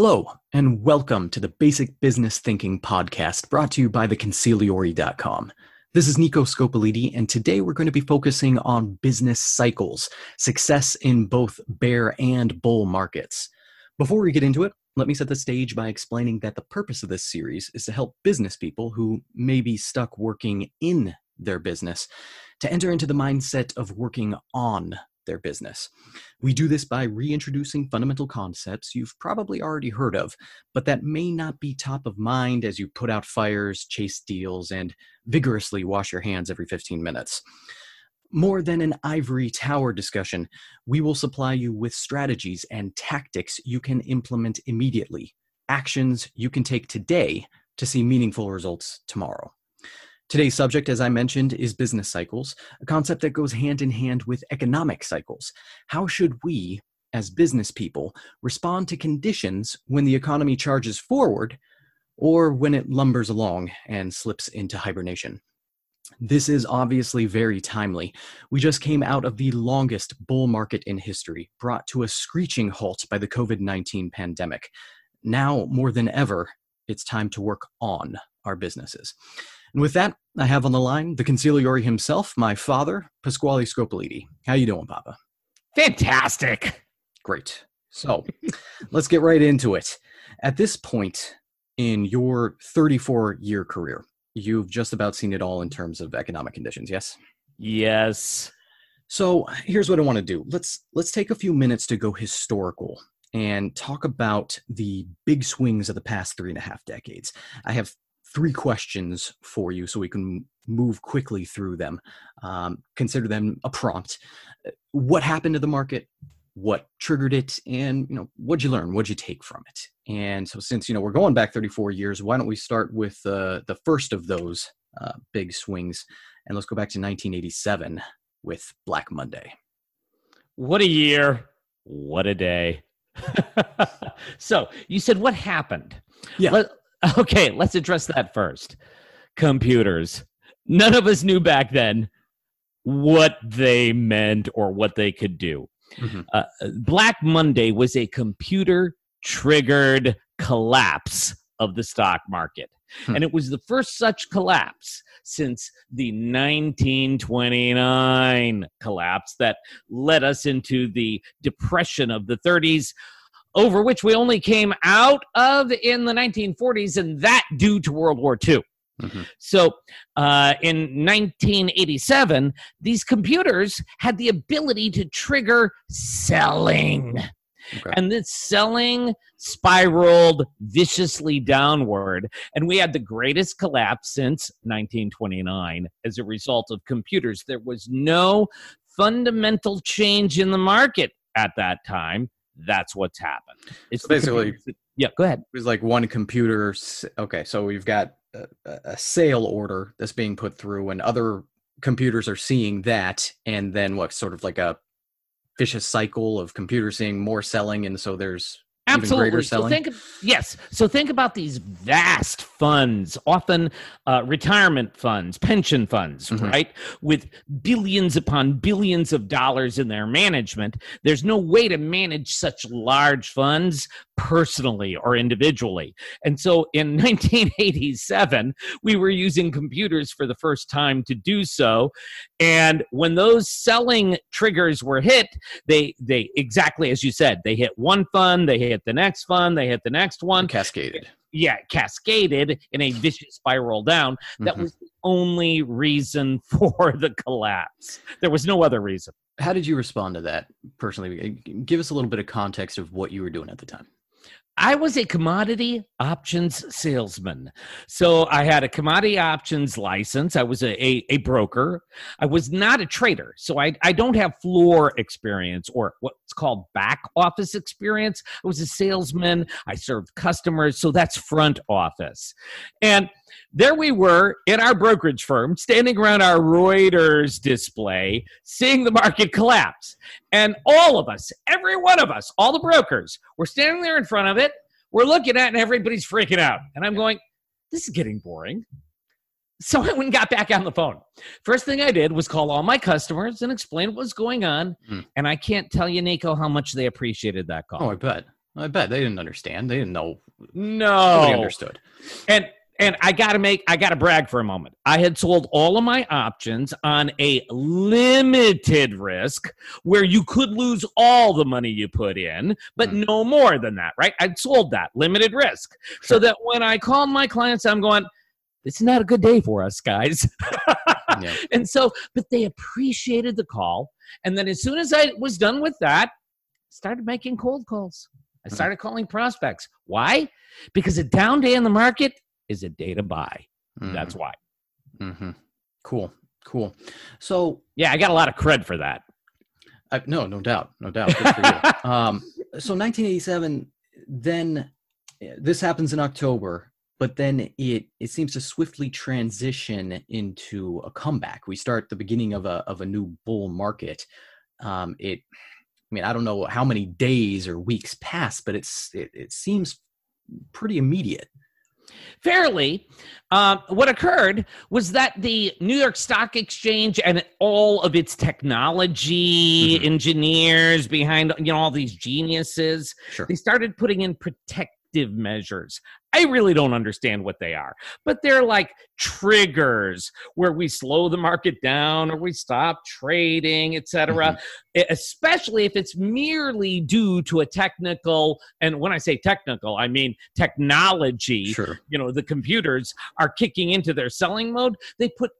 Hello, and welcome to the Basic Business Thinking podcast brought to you by theconsigliore.com. This is Nico Scopoliti, and today we're going to be focusing on business cycles, success in both bear and bull markets. Before we get into it, let me set the stage by explaining that the purpose of this series is to help business people who may be stuck working in their business to enter into the mindset of working on their business. We do this by reintroducing fundamental concepts you've probably already heard of, but that may not be top of mind as you put out fires, chase deals, and vigorously wash your hands every 15 minutes. More than an ivory tower discussion, we will supply you with strategies and tactics you can implement immediately, actions you can take today to see meaningful results tomorrow. Today's subject, as I mentioned, is business cycles, a concept that goes hand in hand with economic cycles. How should we, as business people, respond to conditions when the economy charges forward or when it lumbers along and slips into hibernation? This is obviously very timely. We just came out of the longest bull market in history, brought to a screeching halt by the COVID 19 pandemic. Now, more than ever, it's time to work on our businesses. And with that, I have on the line the consigliore himself, my father, Pasquale Scopoliti. How you doing, Papa? Fantastic. Great. So let's get right into it. At this point in your 34 year career, you've just about seen it all in terms of economic conditions, yes? Yes. So here's what I want to do. Let's let's take a few minutes to go historical and talk about the big swings of the past three and a half decades. I have three questions for you so we can move quickly through them. Um, consider them a prompt. Uh, what happened to the market? What triggered it? And you know, what'd you learn? What'd you take from it? And so, since you know we're going back 34 years, why don't we start with uh, the first of those uh, big swings, and let's go back to 1987 with Black Monday. What a year! What a day! so you said what happened? Yeah. Let, Okay, let's address that first. Computers. None of us knew back then what they meant or what they could do. Mm-hmm. Uh, Black Monday was a computer triggered collapse of the stock market. Hmm. And it was the first such collapse since the 1929 collapse that led us into the depression of the 30s, over which we only came out of in the 1940s, and that due to World War II. Mm-hmm. So uh, in 1987, these computers had the ability to trigger selling. Okay. And this selling spiraled viciously downward. And we had the greatest collapse since 1929 as a result of computers. There was no fundamental change in the market at that time that's what's happened. It's so basically, yeah. Go ahead. It was like one computer. Okay, so we've got a, a, sale order that's being put through, and other computers are seeing that, and then what? Sort of like a vicious cycle of computers seeing more selling, and so there's Absolutely. So think, yes. So think about these vast funds, often uh, retirement funds, pension funds, mm-hmm. right? With billions upon billions of dollars in their management. There's no way to manage such large funds personally or individually. And so in 1987, we were using computers for the first time to do so. And when those selling triggers were hit, they they exactly as you said, they hit one fund, they hit the next fund, they hit the next one. And cascaded. Yeah, cascaded in a vicious spiral down. That mm-hmm. was the only reason for the collapse. There was no other reason. How did you respond to that personally? Give us a little bit of context of what you were doing at the time. I was a commodity options salesman. So I had a commodity options license. I was a, a, a, broker. I was not a trader. So I, I don't have floor experience or what's called back office experience. I was a salesman. I served customers. So that's front office. And there we were in our brokerage firm, standing around our Reuters display, seeing the market collapse. And all of us, every one of us, all the brokers, were standing there in front of it. We're looking at it, and everybody's freaking out. And I'm going, this is getting boring. So I went and got back on the phone. First thing I did was call all my customers and explain what was going on. Mm. And I can't tell you, Nico, how much they appreciated that call. Oh, I bet. I bet they didn't understand. They didn't know. No, Nobody understood. and and I gotta make I gotta brag for a moment. I had sold all of my options on a limited risk where you could lose all the money you put in, but Mm. no more than that, right? I'd sold that limited risk. So that when I called my clients, I'm going, this is not a good day for us, guys. Yeah. and so, but they appreciated the call. And then as soon as I was done with that, started making cold calls. I Mhm. started calling prospects. Why? Because a down day in the market is a day to buy. That's why. hmm cool. Cool. So Yeah, I got a lot of cred for that. I, no, no doubt, no doubt. Good for you. um, so 1987, then uh, this happens in October, but then it it seems to swiftly transition into a comeback. We start the beginning of a of a new bull market. Um, it, I mean, I don't know how many days or weeks pass, but it's it, it seems pretty immediate. Fairly, um, what occurred was that the New York Stock Exchange and all of its technology Mhm. engineers behind you know all these geniuses Sure. they started putting in protective measures. I really don't understand what they are, but they're like triggers where we slow the market down or we stop trading, etc. Mm-hmm. E- Especially if it's merely due to a technical, and when I say technical, I mean technology. Sure. You know, the computers are kicking into their selling mode. They put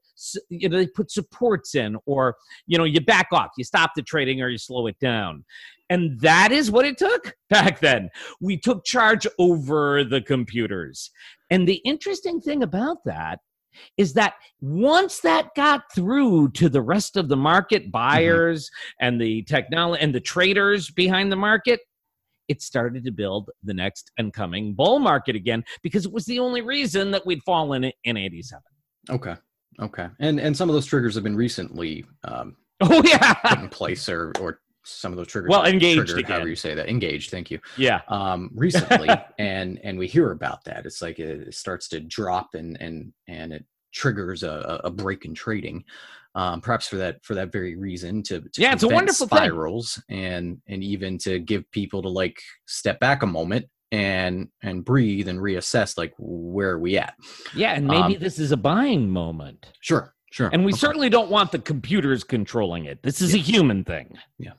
you know they put supports in, or you know you back off, you stop the trading, or you slow it down. And that is what it took back then. We took charge over the computers. And the interesting thing about that is that once that got through to the rest of the market, mm-hmm. buyers and the technology and the traders behind the market, it started to build the next and coming bull market again because it was the only reason that we'd fallen in, in 87. Okay. Okay. And and some of those triggers have been recently um, Oh, put yeah. in place, or or some of those triggers. Well, engaged triggered, again. However you say that, engaged. Thank you. Yeah. um, recently, and and we hear about that. It's like it, it starts to drop, and and and it triggers a, a break in trading. Um, perhaps for that for that very reason to, to Yeah, it's a wonderful thing. spirals and and even to give people to like step back a moment and and breathe and reassess like where are we at Yeah. And maybe Um, this is a buying moment. sure sure And we Okay. certainly don't want the computers controlling it. This is a human thing. Yeah.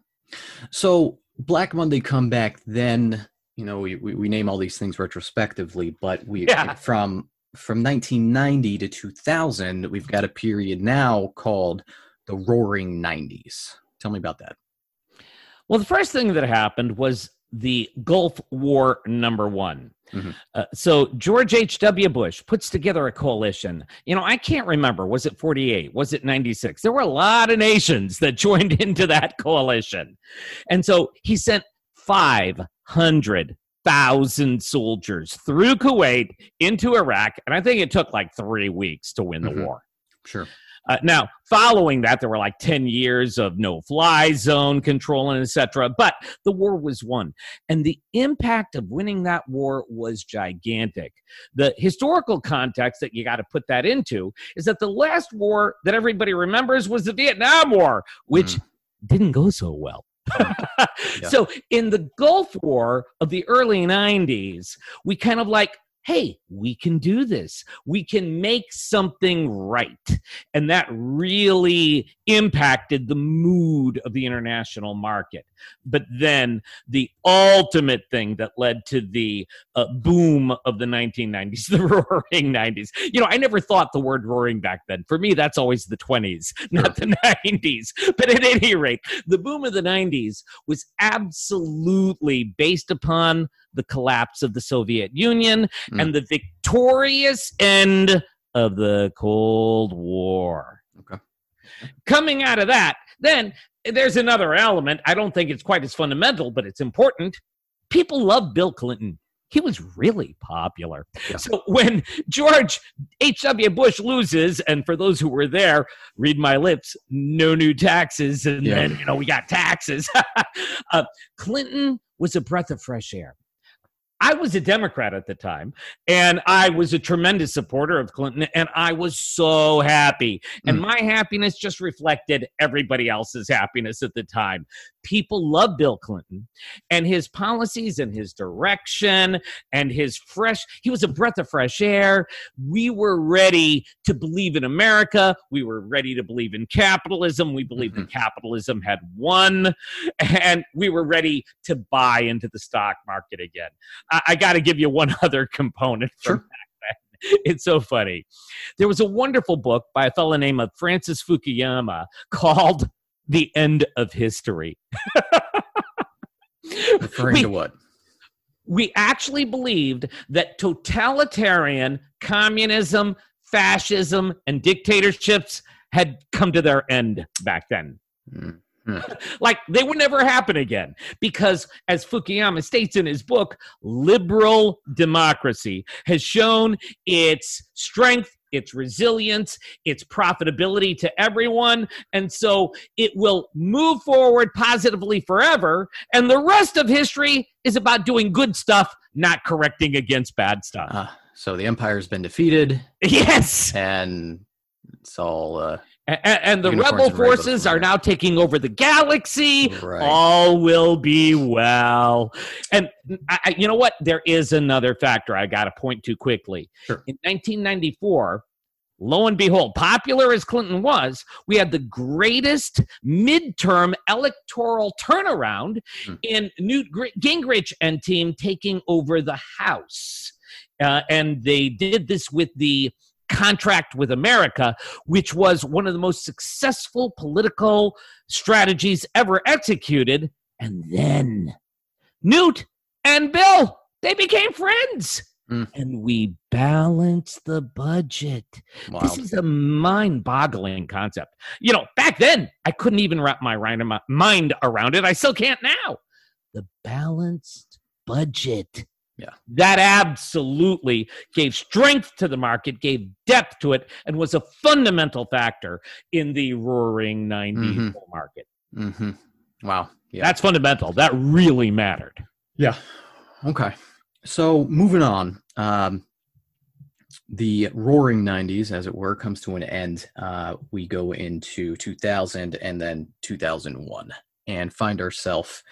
So Black Monday comeback, then you know we, we, we name all these things retrospectively, but we Yeah. from from 1990 to 2000, we've got a period now called the Roaring 90s. Tell me about that. Well, the first thing that happened was the Gulf War number one. Mhm. Uh, so George H.W. Bush puts together a coalition. You know, I can't remember. Was it 48? Was it 96? There were a lot of nations that joined into that coalition. And so he sent 500,000 soldiers through Kuwait into Iraq. And I think it took like three weeks to win the Mhm. war. Sure. Uh, now, following that, there were like 10 years of no fly zone control and etc. But the war was won. And the impact of winning that war was gigantic. The historical context that you got to put that into is that the last war that everybody remembers was the Vietnam War, which didn't go so well. So, in the Gulf War of the early 90s, we kind of like, hey, we can do this. We can make something right. And that really impacted the mood of the international market. But then the ultimate thing that led to the uh, boom of the 1990s, the roaring 90s. You know, I never thought the word roaring back then. For me, that's always the 20s, not the 90s. But at any rate, the boom of the 90s was absolutely based upon the collapse of the Soviet Union Mm. and the victorious end of the Cold War. Okay. Coming out of that, then there's another element. I don't think it's quite as fundamental, but it's important. People love Bill Clinton. He was really popular. Yeah. So when George H.W. Bush loses, and for those who were there, read my lips, no new taxes, and Yeah. then, you know, we got taxes. uh, Clinton was a breath of fresh air. I was a Democrat at the time, and I was a tremendous supporter of Clinton, and I was so happy. And Mm. my happiness just reflected everybody else's happiness at the time. People love Bill Clinton and his policies and his direction and his fresh, he was a breath of fresh air. We were ready to believe in America. We were ready to believe in capitalism. We believed that mm-hmm. capitalism had won, and we were ready to buy into the stock market again. I, I got to give you one other component from Sure. then. It's so funny. There was a wonderful book by a fellow named Francis Fukuyama called The End of History. Referring We- to what? we actually believed that totalitarian communism, fascism, and dictatorships had come to their end back then. Mm. like they would never happen again because as fukuyama states in his book liberal democracy has shown its strength its resilience. Its profitability to everyone. And so it will move forward positively forever. And the rest of history is about doing good stuff not correcting against bad stuff. Ah, so the empire's been defeated, yes. And it's all uh, A- a- and the Unicorns rebel forces are now taking over the galaxy right. all will be well. And I, I- you know what? There is another factor I got to point to quickly. Sure. In 1994, lo and behold, popular as Clinton was, we had the greatest midterm electoral turnaround Hmm. in Newt Gingrich and team taking over the House. Uh, and they did this with the contract with America, which was one of the most successful political strategies ever executed. And then Newt and Bill, they became friends. Mm. And we balanced the budget. Wow. This is a mind boggling concept. You know, back then, I couldn't even wrap my mind around it. I still can't now. The balanced budget. Yeah. That absolutely gave strength to the market, gave depth to it, and was a fundamental factor in the roaring 90s Mhm. bull market. hmm Wow. Yeah. That's fundamental. That really mattered. Yeah. Okay. So moving on, um, the roaring 90s, as it were, comes to an end. Uh, we go into 2000 and then 2001 and find ourselves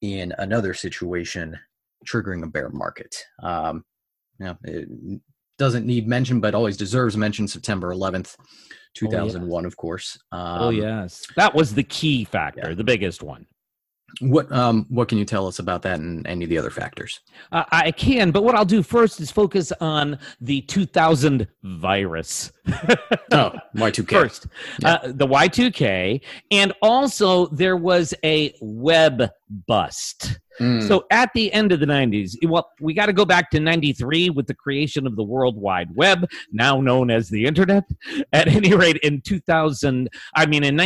in another situation triggering a bear market. Um, you know, it doesn't need mention, but always deserves mention September 11th, 2001, of course. Um, oh, yes. That was the key factor, yeah. the biggest one. What, um, what can you tell us about that and any of the other factors? Uh, I can, but what I'll do first is focus on the 2000 virus. Oh, Y2K. First, Yeah. uh, the Y2K, and also there was a web bust. Mm, So at the end of the 90s, well, we got to go back to 93 with the creation of the World Wide Web, now known as the Internet. At any rate, in 2000, I mean, in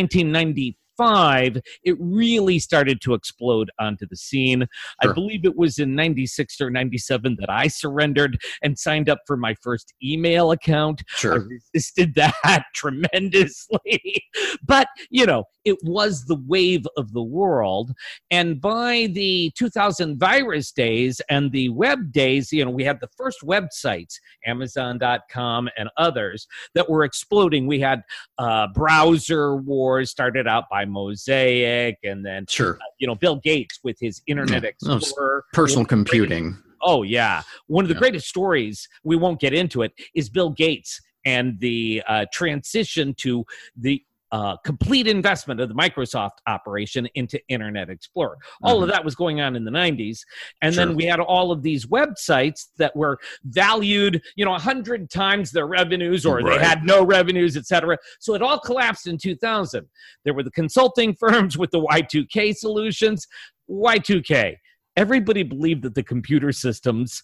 1995, it really started to explode onto the scene. I believe it was in 96 or 97 that I surrendered and signed up for my first email account. I sure. resisted that tremendously. But, you know, it was the wave of the world. And by the 2000 virus days and the web days, you know, we had the first websites, Amazon.com and others, that were exploding. We had uh, browser wars started out by Mosaic, and then, Sure. you know, Bill Gates with his Internet was Explorer. Personal the greatest- computing. Oh yeah, one of the Yeah. greatest stories. We won't get into it. Is Bill Gates and the uh, transition to the uh, complete investment of the Microsoft operation into Internet Explorer. All of that was going on in the 90s, and Sure. then we had all of these websites that were valued, you know, a hundred times their revenues, or Right. they had no revenues, etc. So it all collapsed in 2000. There were the consulting firms with the Y2K solutions. Y2K. Everybody believed that the computer systems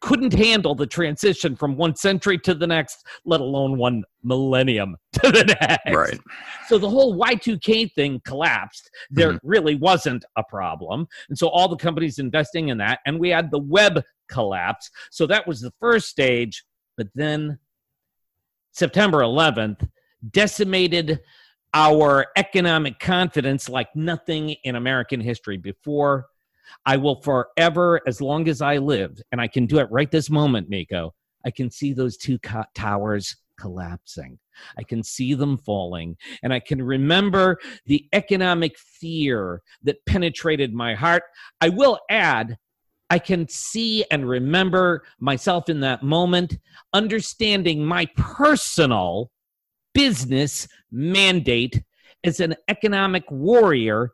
couldn't handle the transition from one century to the next, let alone one millennium to the next. Right. So the whole Y2K thing collapsed. There Mhm. really wasn't a problem. And so all the companies investing in that, and we had the web collapse. So that was the first stage. But then September 11th decimated our economic confidence like nothing in American history before. I will forever, as long as I live, and I can do it right this moment, Nico, I can see those two co- towers collapsing. I can see them falling. And I can remember the economic fear that penetrated my heart. I will add, I can see and remember myself in that moment, understanding my personal business mandate as an economic warrior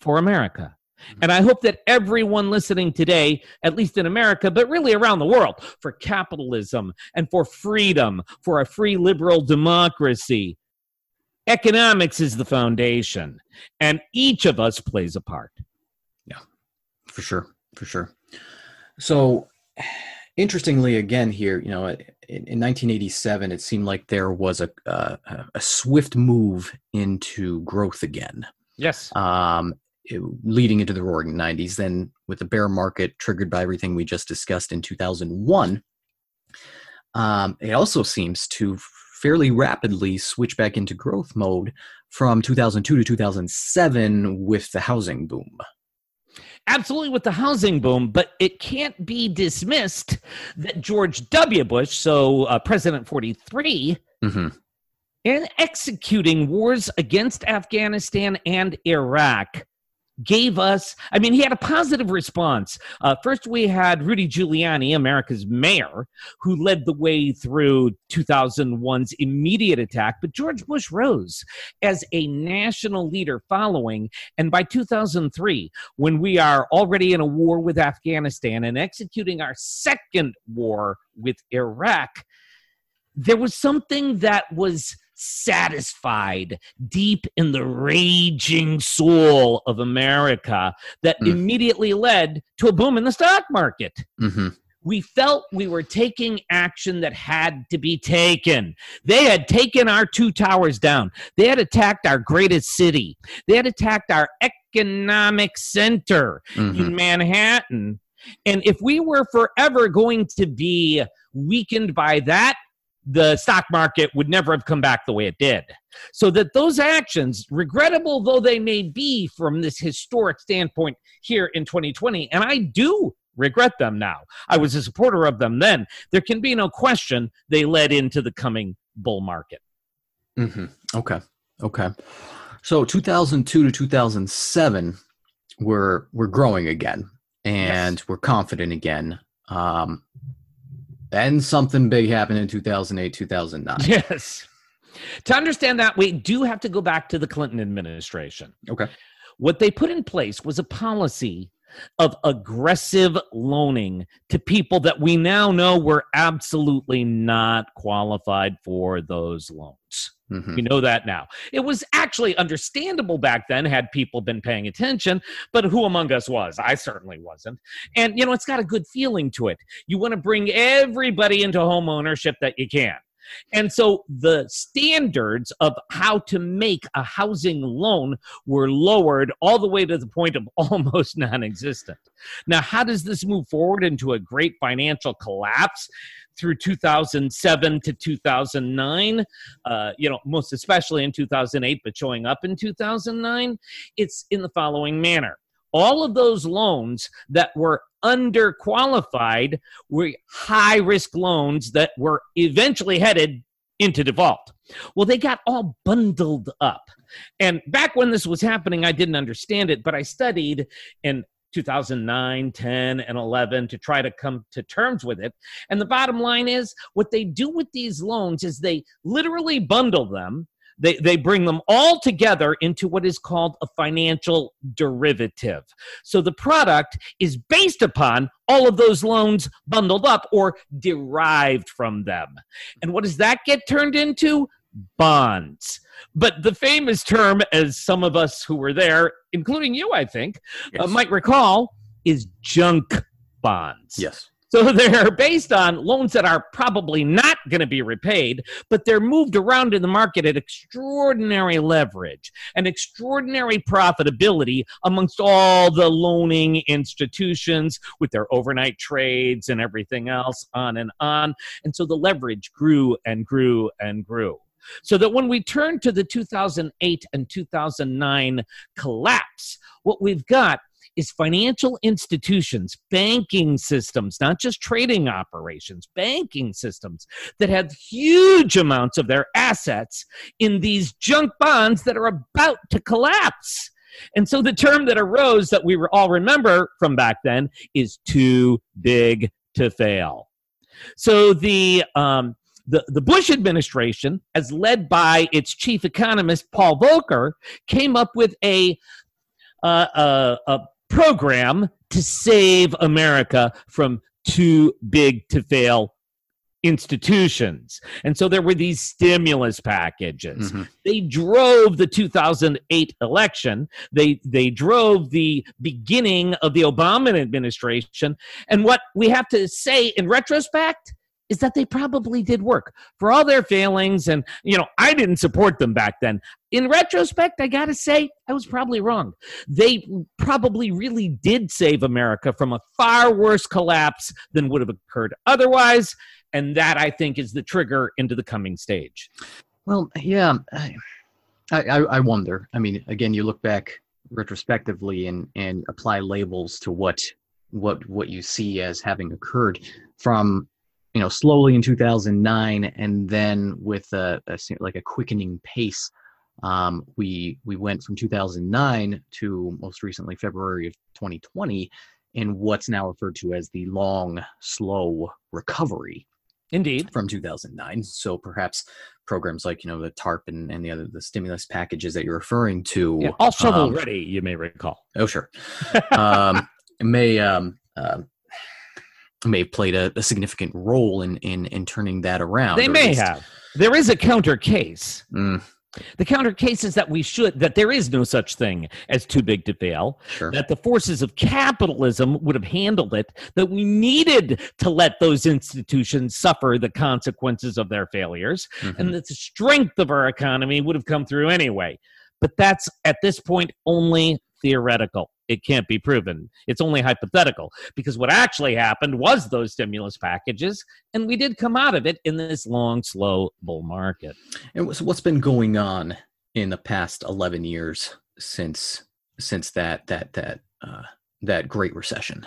for America. And I hope that everyone listening today, at least in America, but really around the world, for capitalism and for freedom, for a free liberal democracy, economics is the foundation. And each of us plays a part. Yeah, for sure. For sure. So, interestingly, again, here, you know, in, in 1987, it seemed like there was a, uh, a swift move into growth again. Yes. Um, leading into the roaring 90s. Then, with the bear market triggered by everything we just discussed in 2001, um, it also seems to fairly rapidly switch back into growth mode from 2002 to 2007 with the housing boom. Absolutely, with the housing boom, but it can't be dismissed that George W. Bush, so uh, President 43, mm-hmm. in executing wars against Afghanistan and Iraq, gave us, I mean, he had a positive response. Uh, first, we had Rudy Giuliani, America's mayor, who led the way through 2001's immediate attack. But George Bush rose as a national leader following. And by 2003, when we are already in a war with Afghanistan and executing our second war with Iraq, there was something that was satisfied deep in the raging soul of America that mm. immediately led to a boom in the stock market. Mm-hmm. We felt we were taking action that had to be taken. They had taken our two towers down. They had attacked our greatest city. They had attacked our economic center mm-hmm. in Manhattan. And if we were forever going to be weakened by that, the stock market would never have come back the way it did. So that those actions, regrettable though they may be from this historic standpoint here in 2020, and I do regret them now. I was a supporter of them then. There can be no question they led into the coming bull market. Mm-hmm. Okay. Okay. So 2002 to 2007, we're we're growing again, and yes. we're confident again. Um, then something big happened in 2008, 2009. Yes. To understand that, we do have to go back to the Clinton administration. Okay. What they put in place was a policy of aggressive loaning to people that we now know were absolutely not qualified for those loans. Mm-hmm. We know that now. It was actually understandable back then had people been paying attention, but who among us was? I certainly wasn't. And, you know, it's got a good feeling to it. You want to bring everybody into home ownership that you can. And so the standards of how to make a housing loan were lowered all the way to the point of almost non existent. Now, how does this move forward into a great financial collapse? Through 2007 to 2009, uh, you know, most especially in 2008, but showing up in 2009, it's in the following manner all of those loans that were underqualified were high risk loans that were eventually headed into default. Well, they got all bundled up. And back when this was happening, I didn't understand it, but I studied in 2009, 10, and 11 to try to come to terms with it. And the bottom line is what they do with these loans is they literally bundle them they, they bring them all together into what is called a financial derivative. So the product is based upon all of those loans bundled up or derived from them. And what does that get turned into? Bonds. But the famous term, as some of us who were there, including you, I think, uh, yes. uh, might recall, is junk bonds. Yes. So they're based on loans that are probably not going to be repaid, but they're moved around in the market at extraordinary leverage and extraordinary profitability amongst all the loaning institutions with their overnight trades and everything else, on and on. And so the leverage grew and grew and grew. So that when we turn to the 2008 and 2009 collapse, what we've got is financial institutions, banking systems, not just trading operations, banking systems that have huge amounts of their assets in these junk bonds that are about to collapse. And so the term that arose that we all remember from back then is too big to fail. So the um, the, the Bush administration, as led by its chief economist Paul Volcker, came up with a uh, a, a program to save America from too big to fail institutions. And so there were these stimulus packages. Mm-hmm. They drove the 2008 election. They they drove the beginning of the Obama administration. And what we have to say in retrospect is that they probably did work for all their failings and you know i didn't support them back then. In retrospect i gotta say i was probably wrong. They probably really did save america from a far worse collapse than would have occurred otherwise and that i think is the trigger into the coming stage. Well yeah i i, I wonder. I mean again you look back retrospectively and and apply labels to what what what you see as having occurred from you know slowly in 2009 and then with a, a like a quickening pace um, we we went from 2009 to most recently february of 2020 in what's now referred to as the long slow recovery indeed. from 2009 so perhaps programs like you know the tarp and, and the other the stimulus packages that you're referring to yeah, all shovel um, ready you may recall. Oh sure. Um, may um, uh, may have played a, a, significant role in, in in turning that around. They may least... have. There is a counter case. Mm. The counter case is that we should that there is no such thing as too big to fail. Sure. That the forces of capitalism would have handled it. That we needed to let those institutions suffer the consequences of their failures, mm-hmm. and that the strength of our economy would have come through anyway. But that's at this point only theoretical it can't be proven. It's only hypothetical because what actually happened was those stimulus packages, and we did come out of it in this long, slow bull market. And what's been going on in the past eleven years since since that that that uh, that Great Recession?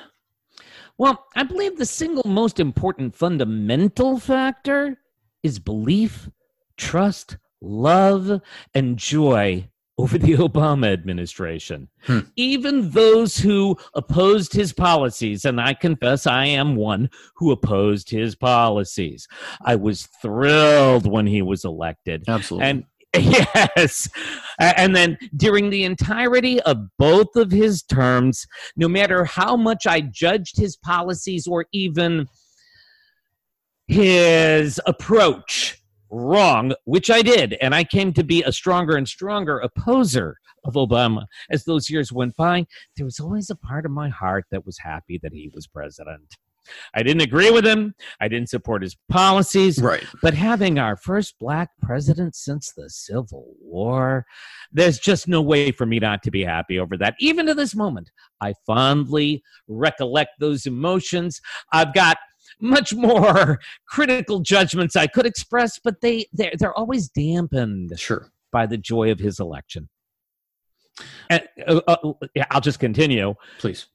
Well, I believe the single most important fundamental factor is belief, trust, love, and joy over the Obama administration. Hmm. Even those who opposed his policies, and I confess I am one who opposed his policies. I was thrilled when he was elected. Absolutely. And Yes. And then during the entirety of both of his terms, no matter how much I judged his policies or even his approach wrong, which I did. And I came to be a stronger and stronger opposer of Obama as those years went by. There was always a part of my heart that was happy that he was president. I didn't agree with him. I didn't support his policies. Right. But having our first black president since the Civil War, there's just no way for me not to be happy over that. Even to this moment, I fondly recollect those emotions. I've got much more critical judgments I could express, but they they're, they're always dampened sure. by the joy of his election. And uh, uh, I'll just continue, please.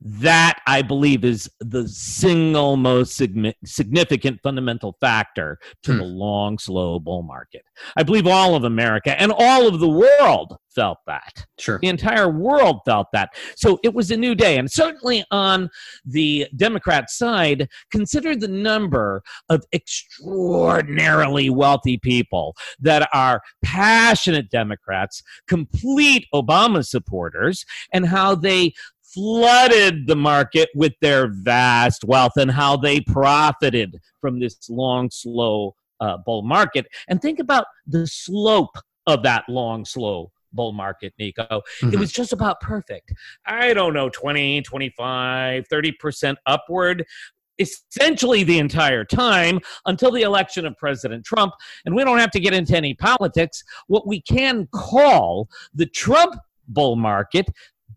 That I believe is the single most significant fundamental factor to hmm. the long, slow bull market. I believe all of America and all of the world felt that. Sure. The entire world felt that. So it was a new day. And certainly on the Democrat side, consider the number of extraordinarily wealthy people that are passionate Democrats, complete Obama supporters, and how they flooded the market with their vast wealth and how they profited from this long, slow uh, bull market. And think about the slope of that long, slow bull market, Nico. Mm-hmm. It was just about perfect. I don't know, 20, 25, 30% upward essentially the entire time until the election of President Trump. And we don't have to get into any politics. What we can call the Trump bull market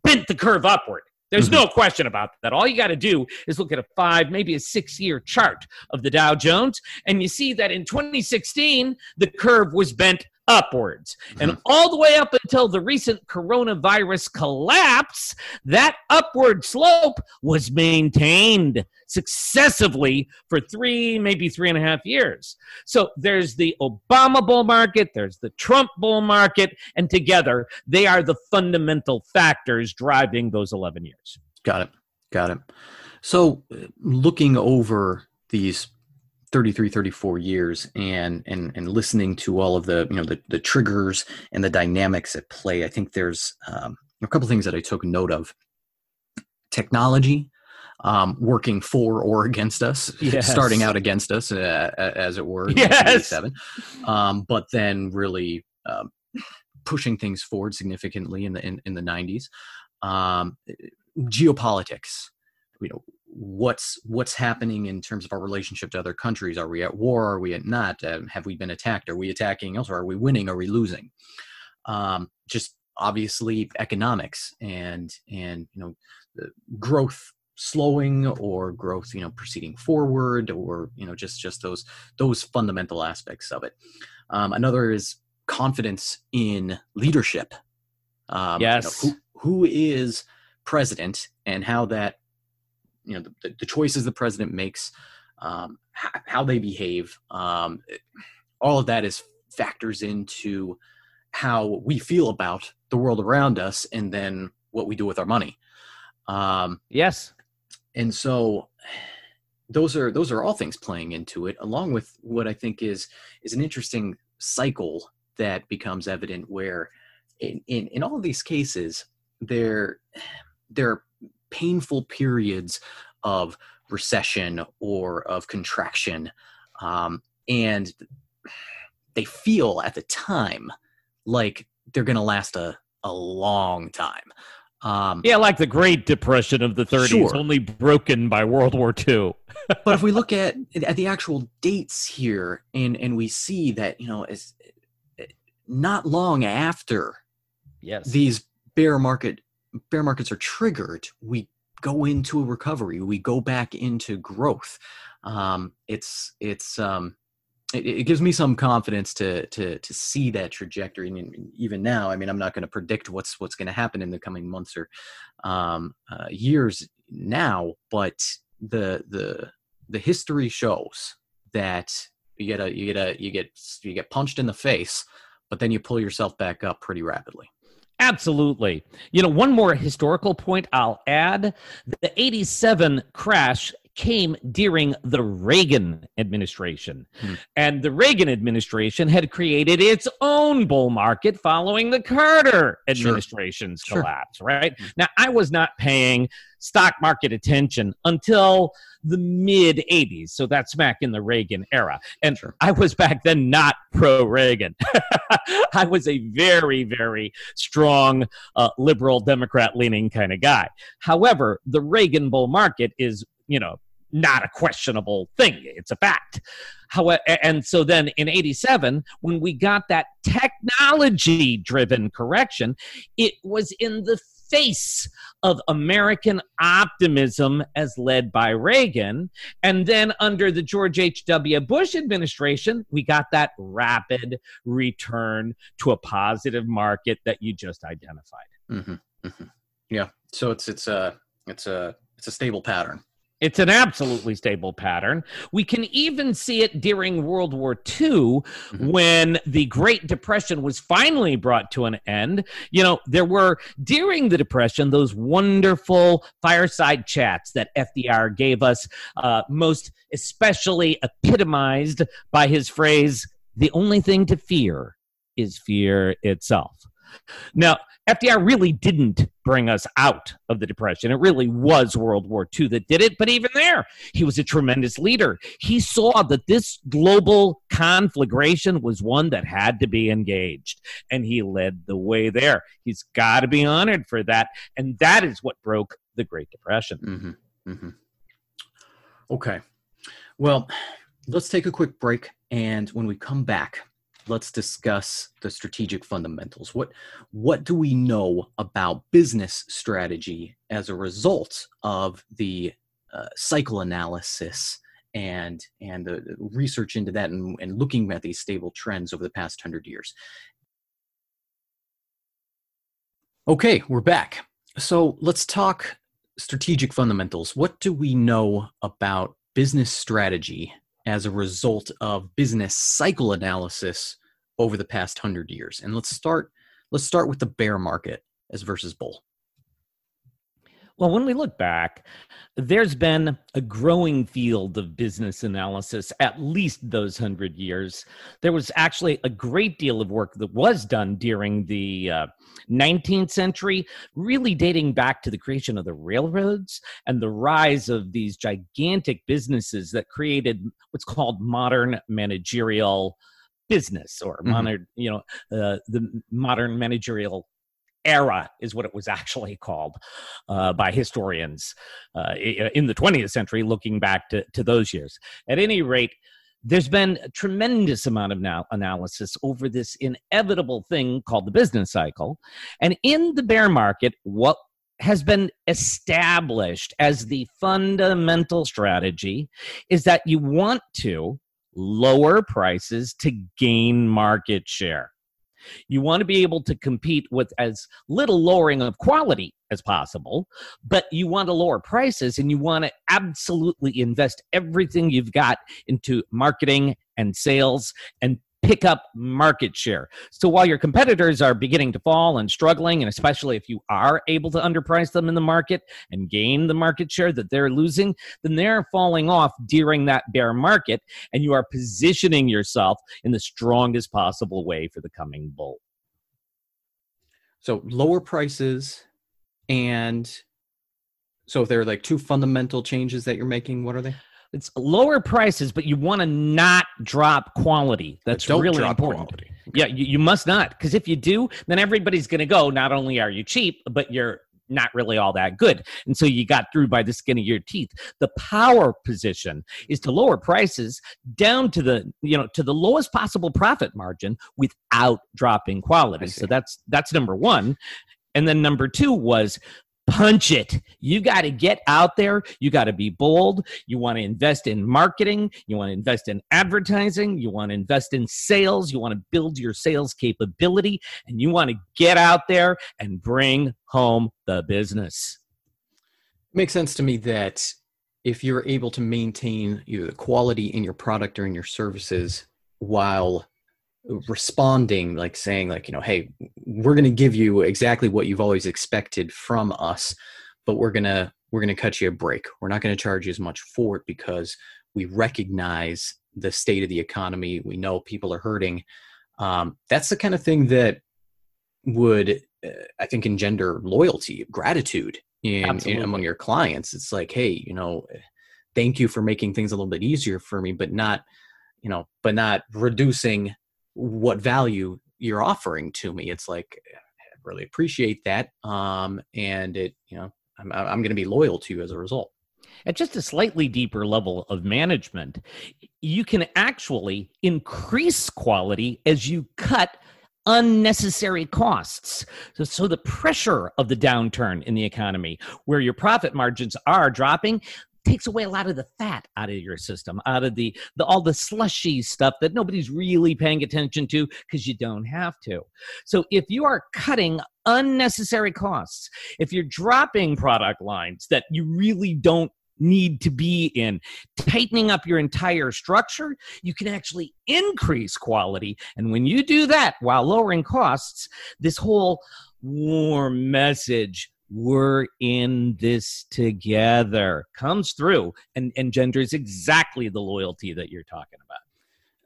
bent the curve upward. There's mm-hmm. no question about that. All you got to do is look at a five, maybe a six year chart of the Dow Jones, and you see that in 2016, the curve was bent upwards. And Mhm. all the way up until the recent coronavirus collapse, that upward slope was maintained successively for three, maybe three and a half years. So there's the Obama bull market, there's the Trump bull market, and together they are the fundamental factors driving those 11 years. Got it. Got it. So, uh, looking over these 33, 34 years and, and, and listening to all of the, you know, the, the triggers and the dynamics at play, I think there's um, a couple things that I took note of. Technology um, working for or against us, Yes. starting out against us, uh, as it were, in Yes. 1987, um, but then really um, pushing things forward significantly in the in, in the 90s. Um, geopolitics, you know, what's what's happening in terms of our relationship to other countries? Are we at war? Are we at not? Um, have we been attacked? Are we attacking elsewhere? Are we winning? Are we losing? Um, just obviously economics and and you know the growth slowing or growth you know proceeding forward or you know just just those those fundamental aspects of it um, another is confidence in leadership um, you know, Yes. who, who is president and how that you know the, the choices the president makes um, how they behave um, all of that is factors into how we feel about the world around us and then what we do with our money um, Yes. and so those are those are all things playing into it along with what i think is is an interesting cycle that becomes evident where in in, in all of these cases there there painful periods of recession or of contraction um, and they feel at the time like they're going to last a, a long time um, Yeah, like the Great Depression of the 30s, Sure. only broken by World War II. but if we look at at the actual dates here and and we see that you know as not long after Yes. these bear market bear markets are triggered we go into a recovery we go back into growth. Um it's it's um it, it gives me some confidence to to to see that trajectory and even now i mean i'm not going to predict what's what's going to happen in the coming months or um uh, years now but the the the history shows that you get a you get a you get you get punched in the face but then you pull yourself back up pretty rapidly Absolutely. You know, one more historical point I'll add the 87 crash came during the Reagan administration. Hmm. And the Reagan administration had created its own bull market following the Carter administration's Sure. collapse, right? Hmm. Now, I was not paying stock market attention until the mid 80s. So that's smack in the Reagan era. And Sure. I was back then not pro Reagan. I was a very, very strong uh, liberal Democrat leaning kind of guy. However, the Reagan bull market is, you know, not a questionable thing. It's a fact. However, and so then in 87, when we got that technology driven correction, it was in the face of American optimism as led by Reagan. And then under the George H.W. Bush administration, we got that rapid return to a positive market that you just identified. hmm hmm Yeah. So it's it's a it's a it's a stable pattern. It's an absolutely stable pattern. We can even see it during World War II Mhm. when the Great Depression was finally brought to an end. You know, there were during the Depression those wonderful fireside chats that FDR gave us, uh, most especially epitomized by his phrase, the only thing to fear is fear itself. Now, FDR really didn't bring us out of the Depression. It really was World War II that did it. But even there, he was a tremendous leader. He saw that this global conflagration was one that had to be engaged, and he led the way there. He's got to be honored for that. And that is what broke the Great Depression. hmm hmm Okay. Well, let's take a quick break, and when we come back, let's discuss the strategic fundamentals. What what do we know about business strategy as a result of the uh, cycle analysis and and the research into that and, and looking at these stable trends over the past hundred years. Okay, we're back. So let's talk strategic fundamentals. What do we know about business strategy as a result of business cycle analysis over the past hundred years? And let's start. Let's start with the bear market as versus bull. Well, when we look back, there's been a growing field of business analysis at least those hundred years. There was actually a great deal of work that was done during the uh, 19th century, really dating back to the creation of the railroads and the rise of these gigantic businesses that created what's called modern managerial business or mm-hmm. modern, you know, uh, the modern managerial era is what it was actually called uh, by historians uh, in the 20th century, looking back to, to those years. At any rate, there's been a tremendous amount of now analysis over this inevitable thing called the business cycle. And in the bear market, what has been established as the fundamental strategy is that you want to lower prices to gain market share. You want to be able to compete with as little lowering of quality as possible, but you want to lower prices and you want to absolutely invest everything you've got into marketing and sales and pick up market share. So while your competitors are beginning to fall and struggling, and especially if you are able to underprice them in the market and gain the market share that they're losing, then they're falling off during that bear market, and you are positioning yourself in the strongest possible way for the coming bull. So lower prices and so if there are like two fundamental changes that you're making, what are they? It's lower prices, but you want to not drop quality. That's really important. Quality. Yeah, you, you must not, because if you do, then everybody's going to go. Not only are you cheap, but you're not really all that good. And so you got through by the skin of your teeth. The power position is to lower prices down to the, you know, to the lowest possible profit margin without dropping quality. So that's that's number 1. And then number 2 was punch it. You got to get out there. You got to be bold. You want to invest in marketing. You want to invest in advertising. You want to invest in sales. You want to build your sales capability. And you want to get out there and bring home the business. It makes sense to me that if you're able to maintain either the quality in your product or in your services while responding like saying like you know hey we're going to give you exactly what you've always expected from us but we're going to we're going to cut you a break. We're not going to charge you as much for it because we recognize the state of the economy. We know people are hurting. Um, that's the kind of thing that would uh, i think engender loyalty gratitude in, in among your clients. It's like hey you know thank you for making things a little bit easier for me but not you know but not reducing what value you're offering to me. It's like I really appreciate that, um, and it you know I'm I'm going to be loyal to you as a result. At just a slightly deeper level of management, you can actually increase quality as you cut unnecessary costs. So, so the pressure of the downturn in the economy, where your profit margins are dropping, takes away a lot of the fat out of your system, out of the, the all the slushy stuff that nobody's really paying attention to because you don't have to. So if you are cutting unnecessary costs, if you're dropping product lines that you really don't need to be in. Tightening up your entire structure, you can actually increase quality. And when you do that while lowering costs, this whole warm message we're in this together comes through and engenders exactly the loyalty that you're talking about.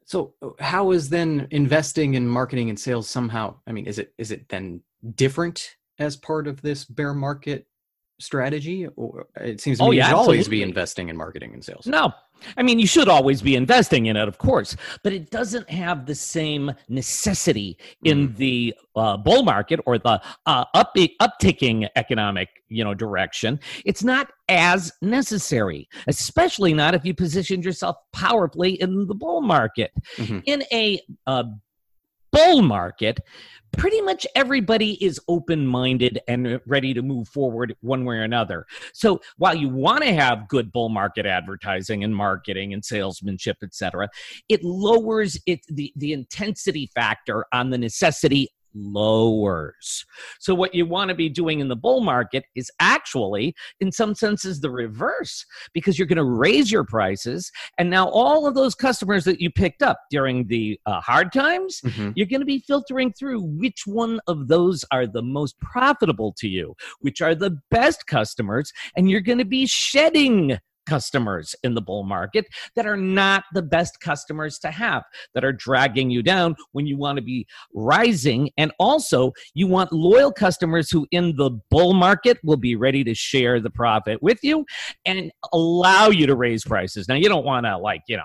So uh, how is then investing in marketing and sales somehow i mean is it is it then different as part of this bear market strategy or it seems to oh, me yeah, you should always be investing in marketing and sales no I mean, you should always be investing in it, of course, but it doesn't have the same necessity in mm. the uh, bull market or the uh, up upticking economic, you know, direction. It's not as necessary, especially not if you positioned yourself powerfully in the bull market. Mm-hmm. In a uh, bull market, pretty much everybody is open minded and ready to move forward one way or another. So while you want to have good bull market advertising and marketing and salesmanship, et cetera, it lowers it the, the intensity factor on the necessity lowers. So, what you want to be doing in the bull market is actually, in some senses, the reverse because you're going to raise your prices. And now, all of those customers that you picked up during the uh, hard times, mm-hmm. you're going to be filtering through which one of those are the most profitable to you, which are the best customers, and you're going to be shedding customers in the bull market that are not the best customers to have, that are dragging you down when you want to be rising. And also, you want loyal customers who, in the bull market, will be ready to share the profit with you and allow you to raise prices. Now, you don't want to, like, you know,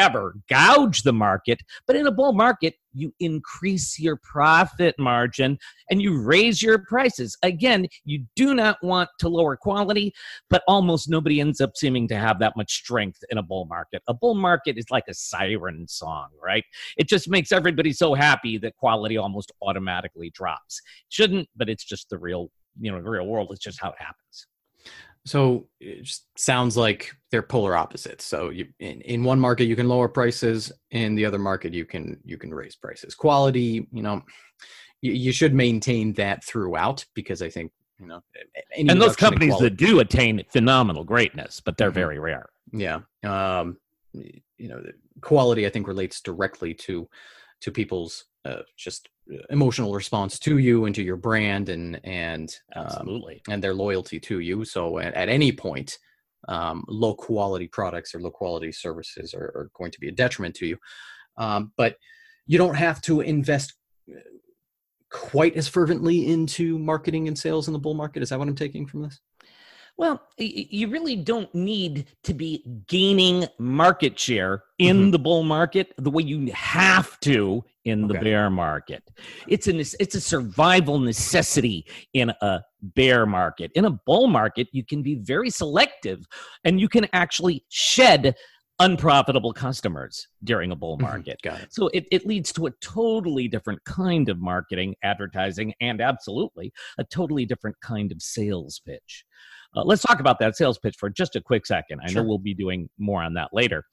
ever gouge the market, but in a bull market, you increase your profit margin and you raise your prices. Again, you do not want to lower quality, but almost nobody ends up seeming to have that much strength in a bull market. A bull market is like a siren song, right? It just makes everybody so happy that quality almost automatically drops. Shouldn't, but it's just the real, you know, the real world. It's just how it happens. So it just sounds like they're polar opposites. So you in, in one market you can lower prices, in the other market you can you can raise prices. Quality, you know, you, you should maintain that throughout because I think you know. And those companies that do attain phenomenal greatness, but they're mm-hmm. very rare. Yeah, um, you know, quality I think relates directly to to people's uh, just emotional response to you and to your brand and and um, absolutely. and their loyalty to you. So at, at any point um, low quality products or low quality services are, are, going to be a detriment to you. Um, but you don't have to invest uh, quite as fervently into marketing and sales in the bull market. Is that what i'm taking from this well, you really don't need to be gaining market share in mm-hmm. the bull market the way you have to in the okay. bear market. It's a it's a survival necessity in a bear market. In a bull market, you can be very selective and you can actually shed unprofitable customers during a bull mm-hmm. market. Got it. So it, it leads to a totally different kind of marketing, advertising, and absolutely a totally different kind of sales pitch. Uh, let's talk about that sales pitch for just a quick second. I sure. know we'll be doing more on that later.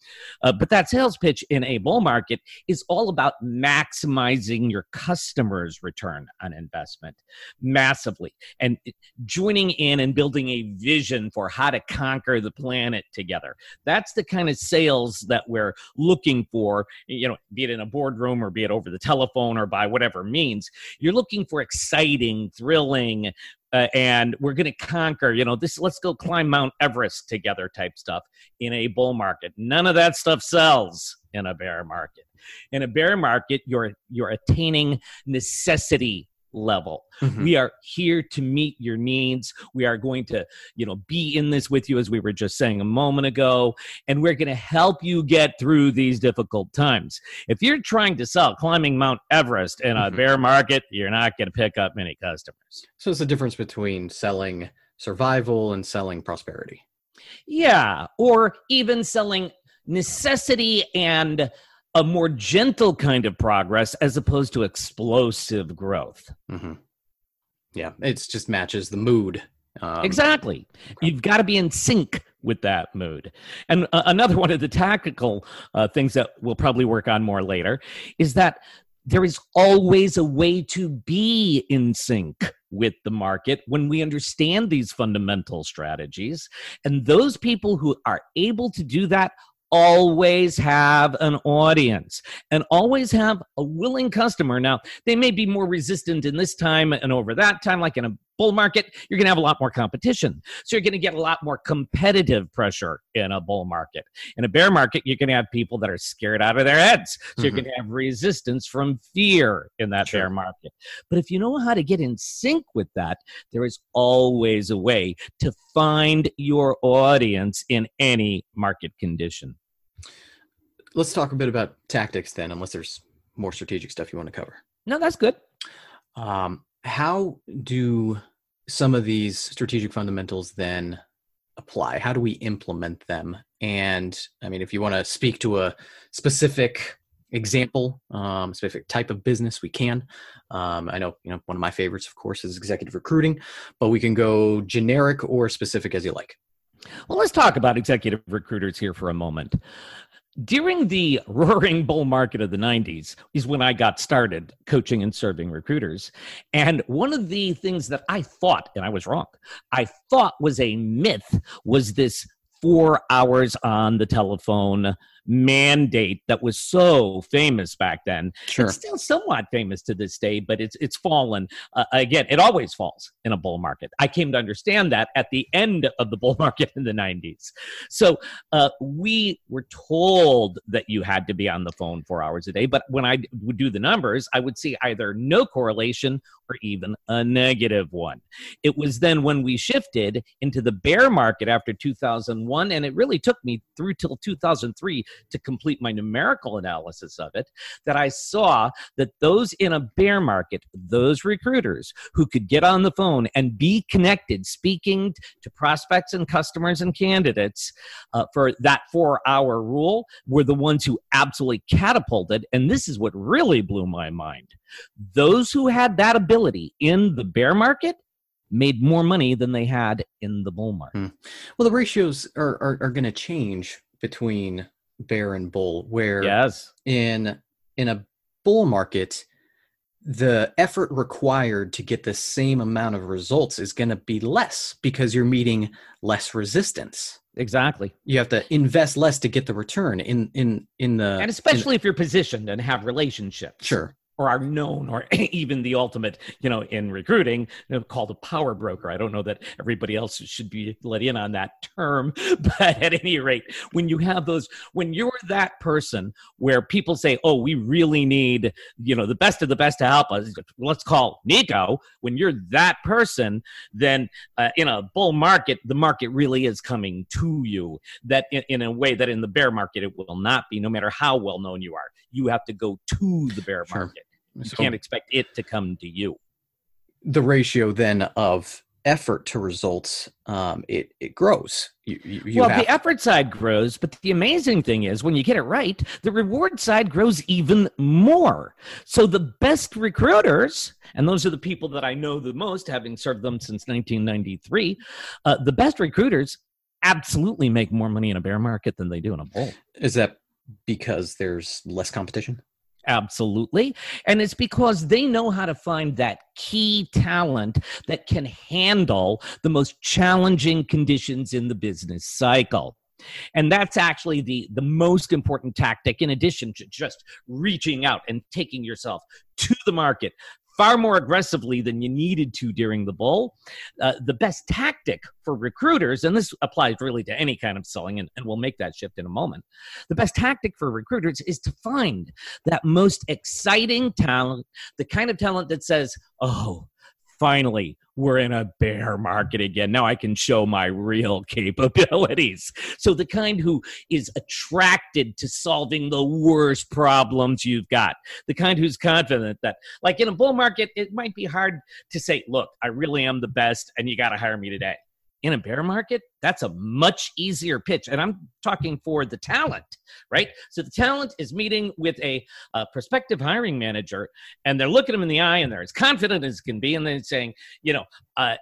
Uh, but that sales pitch in a bull market is all about maximizing your customer's return on investment massively and joining in and building a vision for how to conquer the planet together. That's the kind of sales that we're looking for, you know, be it in a boardroom or be it over the telephone or by whatever means. You're looking for exciting, thrilling, uh, and we're going to conquer you know this let's go climb mount everest together type stuff in a bull market. None of that stuff sells in a bear market. In a bear market you're you're attaining necessity level. Mm-hmm. We are here to meet your needs. We are going to, you know, be in this with you as we were just saying a moment ago, and we're going to help you get through these difficult times. If you're trying to sell climbing Mount Everest in a mm-hmm. bear market, you're not going to pick up many customers. So it's the difference between selling survival and selling prosperity. Yeah, or even selling necessity and a more gentle kind of progress as opposed to explosive growth. Mm-hmm. Yeah, it just matches the mood. Um, exactly. Okay. You've got to be in sync with that mood. And uh, another one of the tactical uh, things that we'll probably work on more later is that there is always a way to be in sync with the market when we understand these fundamental strategies. And those people who are able to do that always have an audience and always have a willing customer. Now, they may be more resistant in this time and over that time, like in a bull market, you're going to have a lot more competition. So you're going to get a lot more competitive pressure in a bull market. In a bear market, you're going to have people that are scared out of their heads. So mm-hmm. you're going to have resistance from fear in that sure. bear market. But if you know how to get in sync with that, there is always a way to find your audience in any market condition. Let's talk a bit about tactics then, unless there's more strategic stuff you want to cover. No, that's good. Um, how do some of these strategic fundamentals then apply? How do we implement them? And I mean, if you want to speak to a specific example, um, specific type of business, we can. Um, I know, you know, one of my favorites, of course, is executive recruiting, but we can go generic or specific as you like. Well, let's talk about executive recruiters here for a moment. During the roaring bull market of the 90s is when I got started coaching and serving recruiters. And one of the things that I thought, and I was wrong, I thought was a myth was this four hours on the telephone mandate that was so famous back then. Sure. It's still somewhat famous to this day, but it's it's fallen. Uh, again, it always falls in a bull market. I came to understand that at the end of the bull market in the 90s. So uh, we were told that you had to be on the phone four hours a day, but when I would do the numbers, I would see either no correlation or even a negative one. It was then when we shifted into the bear market after 2001, and it really took me through till 2003 to complete my numerical analysis of it, that I saw that those in a bear market, those recruiters who could get on the phone and be connected, speaking to prospects and customers and candidates uh, for that four hour rule, were the ones who absolutely catapulted. And this is what really blew my mind. Those who had that ability in the bear market made more money than they had in the bull market. Hmm. Well, the ratios are, are, are going to change between bear and bull where yes. in in a bull market the effort required to get the same amount of results is going to be less because you're meeting less resistance. Exactly. You have to invest less to get the return in in in the and especially in, if you're positioned and have relationships. Sure or are known or even the ultimate you know in recruiting you know, called a power broker. I don't know that everybody else should be let in on that term but at any rate when you have those when you're that person where people say oh we really need you know the best of the best to help us let's call nico. When you're that person then uh, in a bull market the market really is coming to you. That in, in a way that in the bear market it will not be no matter how well known you are. You have to go to the bear sure. You so can't expect it to come to you. The ratio then of effort to results, um, it it grows. You, you, well, have- the effort side grows, but the amazing thing is when you get it right, the reward side grows even more. So the best recruiters, and those are the people that I know the most, having served them since 1993, uh, the best recruiters absolutely make more money in a bear market than they do in a bull. Is that because there's less competition? Absolutely. And it's because they know how to find that key talent that can handle the most challenging conditions in the business cycle. And that's actually the, the most important tactic, in addition to just reaching out and taking yourself to the market, far more aggressively than you needed to during the bull. Uh, the best tactic for recruiters, and this applies really to any kind of selling, and, and we'll make that shift in a moment. The best tactic for recruiters is to find that most exciting talent, the kind of talent that says, oh, finally we're in a bear market again. Now i can show my real capabilities. So the kind who is attracted to solving the worst problems you've got the kind who's confident that like in a bull market it might be hard to say look i really am the best and you got to hire me today in a bear market, that's a much easier pitch. And I'm talking for the talent, right? So the talent is meeting with a, a prospective hiring manager, and they're looking him in the eye, and they're as confident as can be, and they're saying, you know, uh,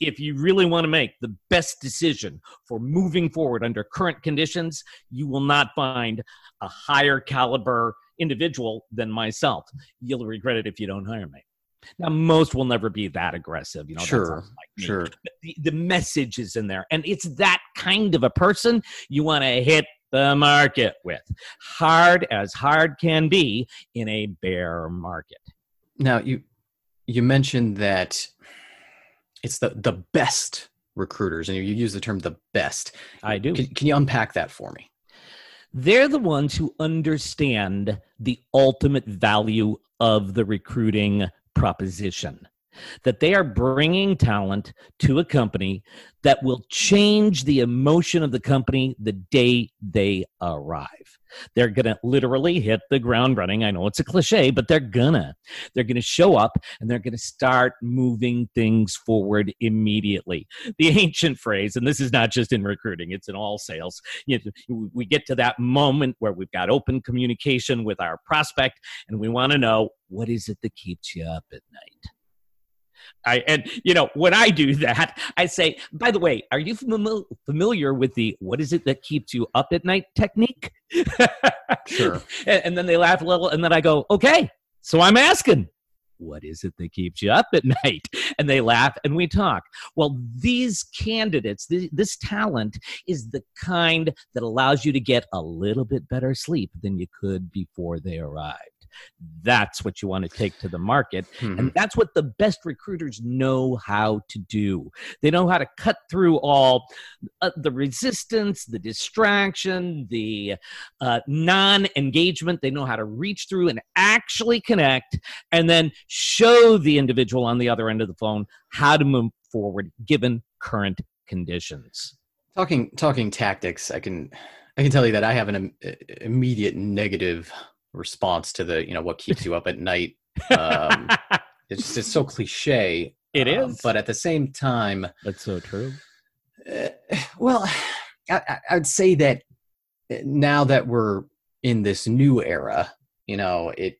if you really want to make the best decision for moving forward under current conditions, you will not find a higher caliber individual than myself. You'll regret it if you don't hire me. Now, most will never be that aggressive, you know. Sure, like sure. The, the message is in there, and it's that kind of a person you want to hit the market with, hard as hard can be in a bear market. Now, you you mentioned that it's the the best recruiters, and you use the term the best. I do. Can, can you unpack that for me? They're the ones who understand the ultimate value of the recruiting proposition. That they are bringing talent to a company that will change the emotion of the company the day they arrive. They're going to literally hit the ground running. I know it's a cliche, but they're gonna. They're going to show up and they're going to start moving things forward immediately. The ancient phrase, and this is not just in recruiting, it's in all sales. You know, we get to that moment where we've got open communication with our prospect and we want to know what is it that keeps you up at night? I, and you know when I do that, I say, by the way, are you fami- familiar with the "what is it that keeps you up at night" technique? Sure. and, and then they laugh a little, and then I go, okay. So I'm asking, what is it that keeps you up at night? And they laugh and we talk. Well, these candidates, this, this, talent is the kind that allows you to get a little bit better sleep than you could before they arrived. That's what you want to take to the market. Mm-hmm. And that's what the best recruiters know how to do. They know how to cut through all uh, the resistance, the distraction, the uh, non engagement. They know how to reach through and actually connect and then show the individual on the other end of the phone how to move forward given current conditions. Talking talking tactics, I can I can tell you that I have an Im- immediate negative response to the you know what keeps you up at night um, it's just it's so cliche It um, is, but at the same time that's so true. uh, well I, i'd say that uh, now that we're in this new era you know it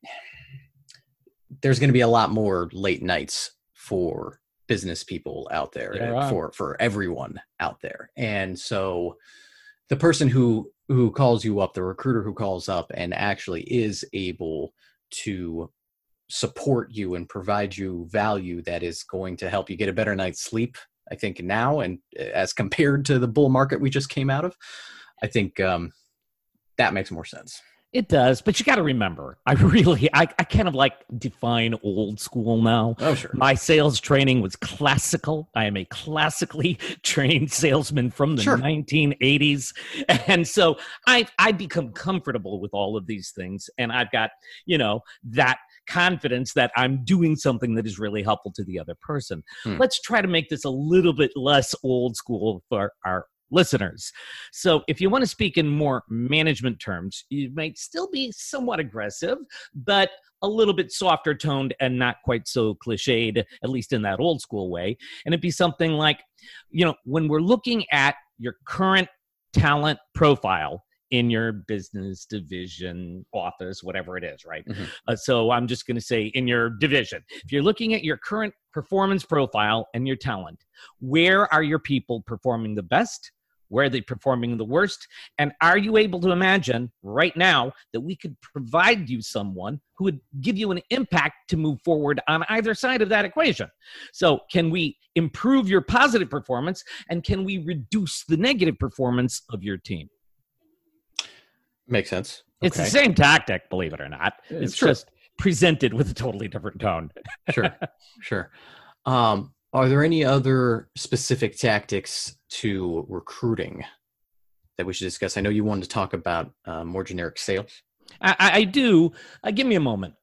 there's going to be a lot more late nights for business people out there yeah, for for everyone out there. And so the person who who calls you up, the recruiter who calls up and actually is able to support you and provide you value that is going to help you get a better night's sleep, I think now and uh, as compared to the bull market we just came out of, I think um, that makes more sense. It does, but you got to remember, I really, I, I kind of like define old school now. Oh, sure. My sales training was classical. I am a classically trained salesman from the sure. 1980s. And so I, I become comfortable with all of these things. And I've got, you know, that confidence that I'm doing something that is really helpful to the other person. Hmm. Let's try to make this a little bit less old school for our listeners. So, if you want to speak in more management terms, you might still be somewhat aggressive, but a little bit softer toned and not quite so cliched, at least in that old school way. And it'd be something like, you know, when we're looking at your current talent profile, in your business division office whatever it is right mm-hmm. uh, so i'm just going to say in your division if you're looking at your current performance profile and your talent where are your people performing the best where are they performing the worst? And are you able to imagine right now that we could provide you someone who would give you an impact to move forward on either side of that equation? So, can we improve your positive performance and can we reduce the negative performance of your team? Makes sense. Okay. It's the same tactic, believe it or not. It's, it's just presented with a totally different tone. sure, sure. Um, are there any other specific tactics to recruiting that we should discuss? I know you wanted to talk about uh, more generic sales. I, I do. Uh, give me a moment.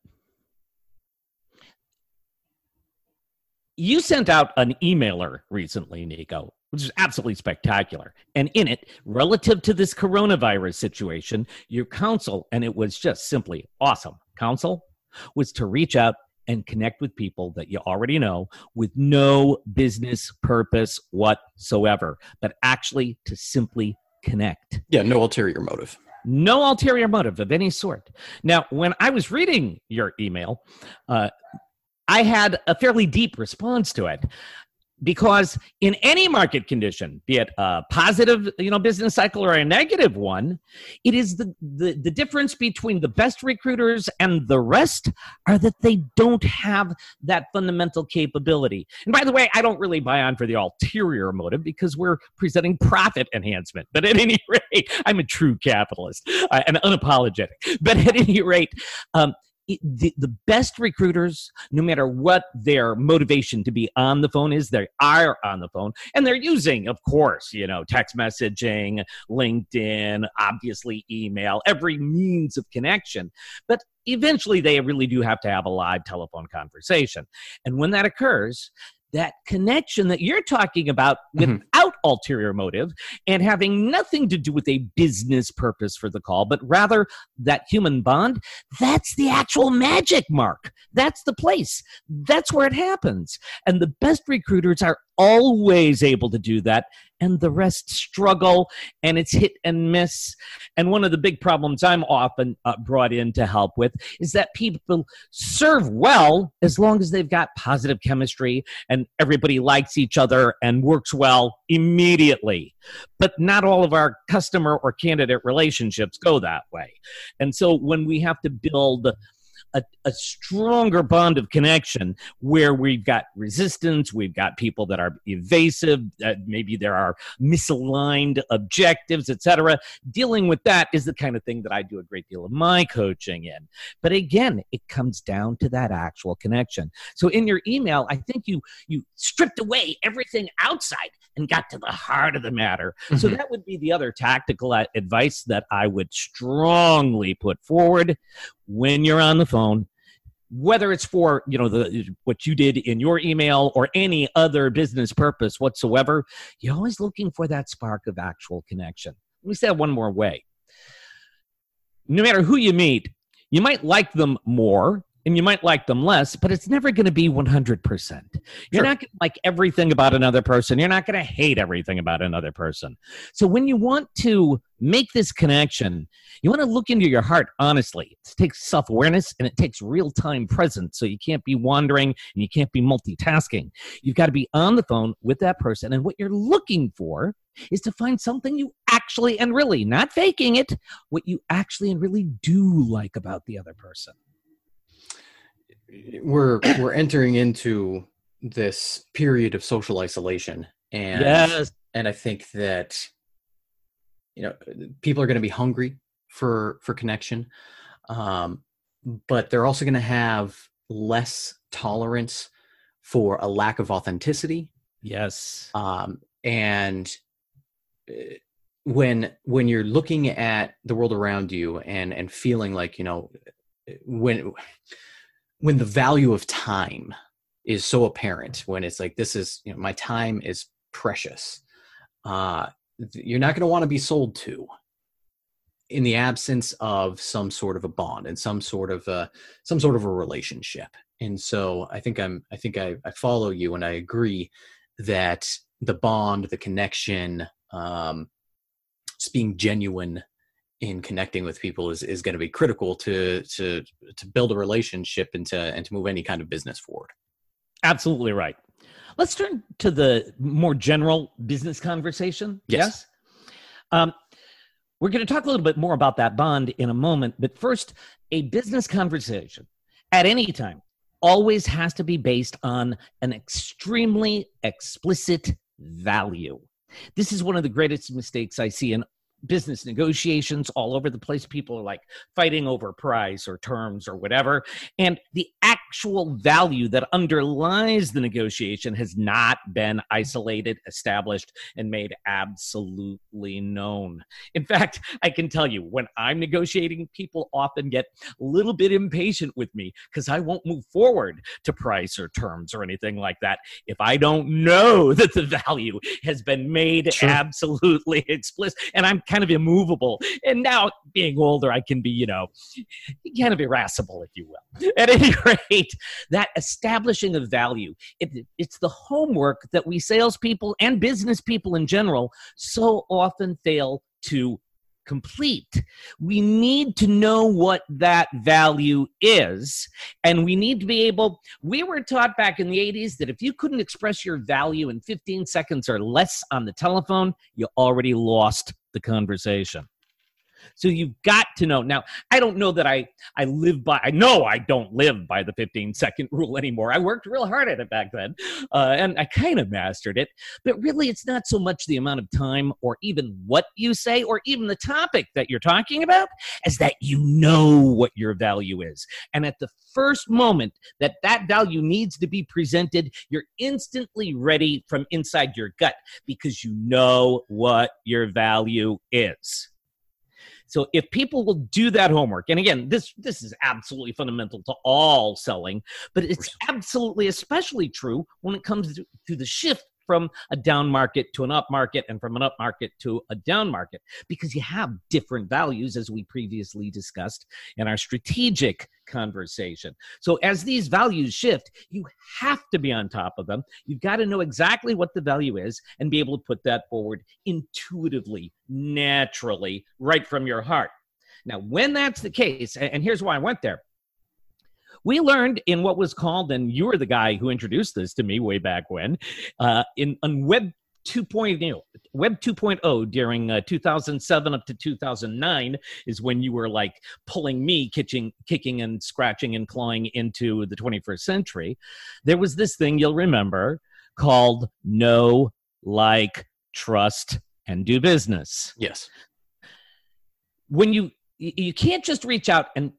You sent out an emailer recently, Nico, which is absolutely spectacular. And in it, relative to this coronavirus situation, your counsel, and it was just simply awesome, counsel was to reach out and connect with people that you already know with no business purpose whatsoever, but actually to simply connect. Yeah, no ulterior motive. No ulterior motive of any sort. Now, when I was reading your email, uh, I had a fairly deep response to it because in any market condition be it a positive you know business cycle or a negative one it is the, the the difference between the best recruiters and the rest are that they don't have that fundamental capability. And by the way i don't really buy on for the ulterior motive because we're presenting profit enhancement. But at any rate i'm a true capitalist uh, and unapologetic. But at any rate um, the, the best recruiters, no matter what their motivation to be on the phone is, they are on the phone and they're using, of course, you know, text messaging, LinkedIn, obviously email, every means of connection. But eventually they really do have to have a live telephone conversation. And when that occurs, that connection that you're talking about mm-hmm. without mm-hmm. Ulterior motive and having nothing to do with a business purpose for the call, but rather that human bond, that's the actual magic mark. That's the place. That's where it happens. And the best recruiters are always able to do that and the rest struggle and it's hit and miss. And one of the big problems i'm often uh, brought in to help with is that people serve well as long as they've got positive chemistry and everybody likes each other and works well immediately. But not all of our customer or candidate relationships go that way. And so when we have to build a, a stronger bond of connection where we've got resistance, we've got people that are evasive, uh, maybe there are misaligned objectives, etc. Dealing with that is the kind of thing that I do a great deal of my coaching in. But again, it comes down to that actual connection. So in your email, I think you you stripped away everything outside and got to the heart of the matter. Mm-hmm. So that would be the other tactical advice that I would strongly put forward when you're on the phone whether it's for you know the what you did in your email or any other business purpose whatsoever you're always looking for that spark of actual connection let me say that one more way no matter who you meet you might like them more and you might like them less, but it's never going to be 100%. You're sure. not going to like everything about another person. You're not going to hate everything about another person. So when you want to make this connection, you want to look into your heart honestly. It takes self awareness and it takes real time presence. So you can't be wandering and you can't be multitasking. You've got to be on the phone with that person. And what you're looking for is to find something you actually and really, not faking it, what you actually and really do like about the other person we're we're entering into this period of social isolation. And yes. and i think that you know people are going to be hungry for for connection. Um but they're also going to have less tolerance for a lack of authenticity. Yes. Um and uh, when when you're looking at the world around you and and feeling like you know when when the value of time is so apparent when it's like this is you know my time is precious uh you're not going to want to be sold to in the absence of some sort of a bond and some sort of a some sort of a relationship. And so i think i'm i think i, I follow you and i agree that the bond the connection um just being genuine in connecting with people is, is going to be critical to to to build a relationship and to and to move any kind of business forward. Absolutely right. Let's turn to the more general business conversation. Yes, yes? Um, we're going to talk a little bit more about that bond in a moment but first a business conversation at any time always has to be based on an extremely explicit value. This is one of the greatest mistakes I see in business negotiations all over the place. People are like fighting over price or terms or whatever. And the actual value that underlies the negotiation has not been isolated, established, and made absolutely known. In fact, I can tell you when I'm negotiating, people often get a little bit impatient with me because I won't move forward to price or terms or anything like that if I don't know that the value has been made sure. absolutely explicit. And I'm kind of immovable. And now, being older, I can be, you know, kind of irascible, if you will. At any rate, that establishing of value, it, it's the homework that we salespeople and business people in general so often fail to complete. We need to know what that value is. And we need to be able, we were taught back in the 80s that if you couldn't express your value in 15 seconds or less on the telephone, you already lost the conversation. So you've got to know. Now, I don't know that I I live by. I know I don't live by the 15 second rule anymore. I worked real hard at it back then, uh, and I kind of mastered it. But really, it's not so much the amount of time, or even what you say, or even the topic that you're talking about, as that you know what your value is. And at the first moment that that value needs to be presented, you're instantly ready from inside your gut because you know what your value is. So if people will do that homework, and again, this this is absolutely fundamental to all selling, but it's absolutely especially true when it comes to, to the shift from a down market to an up market and from an up market to a down market because you have different values as we previously discussed in our strategic conversation. So as these values shift, you have to be on top of them. You've got to know exactly what the value is and be able to put that forward intuitively, naturally, right from your heart. Now, when that's the case, and here's why I went there we learned in what was called, and you were the guy who introduced this to me way back when, uh, in on Web 2.0 web 2.0 during uh, 2007 up to 2009 is when you were like pulling me kicking kicking and scratching and clawing into the 21st century. There was this thing you'll remember called know like trust and do business. Yes. When you you can't just reach out and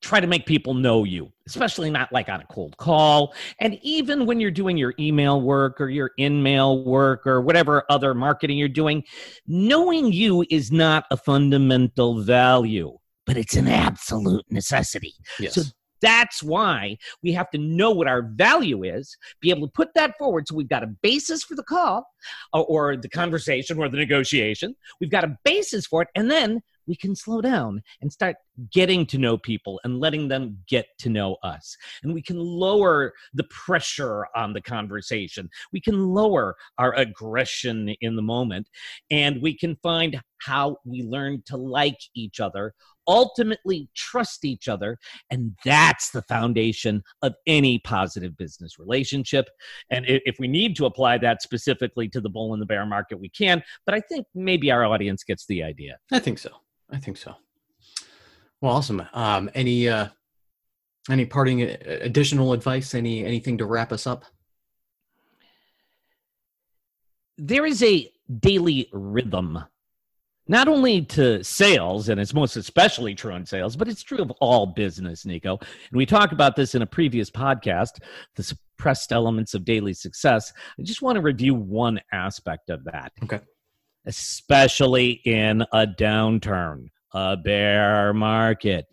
try to make people know you, especially not like on a cold call. And even when you're doing your email work or your in mail work or whatever other marketing you're doing, knowing you is not a fundamental value, but it's an absolute necessity. Yes. So that's why we have to know what our value is, be able to put that forward so we've got a basis for the call or, or the conversation or the negotiation. We've got a basis for it. And then we can slow down and start getting to know people and letting them get to know us. And we can lower the pressure on the conversation. We can lower our aggression in the moment. And we can find how we learn to like each other, ultimately trust each other. And that's the foundation of any positive business relationship. And if we need to apply that specifically to the bull and the bear market, we can. But I think maybe our audience gets the idea. I think so. I think so. Well, awesome. Um, any uh, any parting uh, additional advice? Any anything to wrap us up? There is a daily rhythm, not only to sales, and it's most especially true in sales, but it's true of all business, Nico. And we talked about this in a previous podcast, the suppressed elements of daily success. I just want to review one aspect of that. Okay especially in a downturn, a bear market.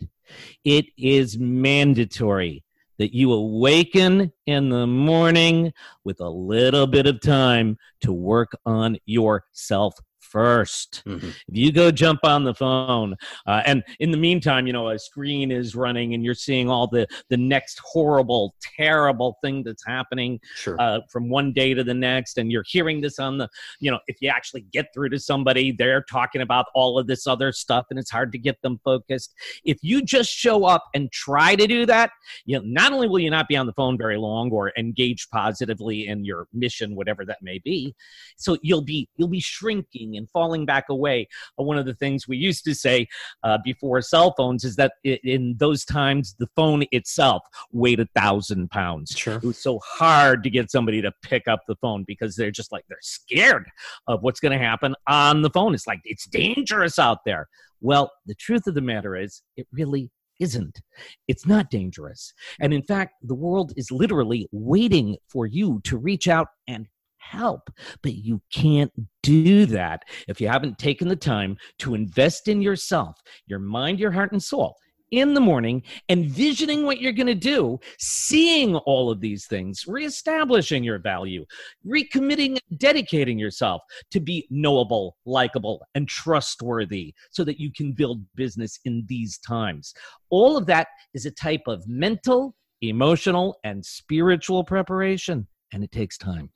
It is mandatory that you awaken in the morning with a little bit of time to work on your self 1st mm-hmm. If you go jump on the phone, uh, and in the meantime, you know, a screen is running and you're seeing all the, the next horrible, terrible thing that's happening sure. uh, from one day to the next, and you're hearing this on the, you know, if you actually get through to somebody, they're talking about all of this other stuff and it's hard to get them focused. If you just show up and try to do that, you know, not only will you not be on the phone very long or engage positively in your mission, whatever that may be, so you'll be you'll be shrinking and falling back away. Uh, one of the things we used to say uh, before cell phones is that in those times, the phone itself weighed a thousand pounds. Sure. It was so hard to get somebody to pick up the phone because they're just like, they're scared of what's going to happen on the phone. It's like, it's dangerous out there. Well, the truth of the matter is, it really isn't. It's not dangerous. And in fact, the world is literally waiting for you to reach out and help. But you can't do that if you haven't taken the time to invest in yourself, your mind, your heart, and soul in the morning, envisioning what you're going to do, seeing all of these things, reestablishing your value, recommitting, dedicating yourself to be knowable, likable, and trustworthy so that you can build business in these times. All of that is a type of mental, emotional, and spiritual preparation, and it takes time.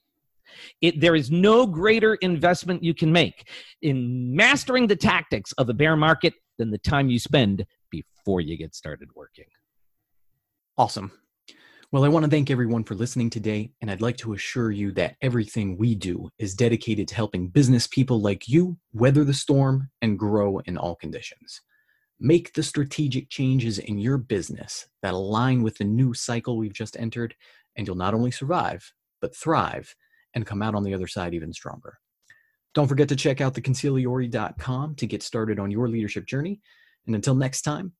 It, there is no greater investment you can make in mastering the tactics of a bear market than the time you spend before you get started working. Awesome. Well, I want to thank everyone for listening today, and I'd like to assure you that everything we do is dedicated to helping business people like you weather the storm and grow in all conditions. Make the strategic changes in your business that align with the new cycle we've just entered, and you'll not only survive, but thrive and come out on the other side even stronger. Don't forget to check out theconsigliere.com to get started on your leadership journey. And until next time,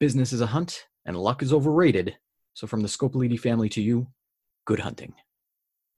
business is a hunt and luck is overrated. So, from the Scopelliti family to you, good hunting.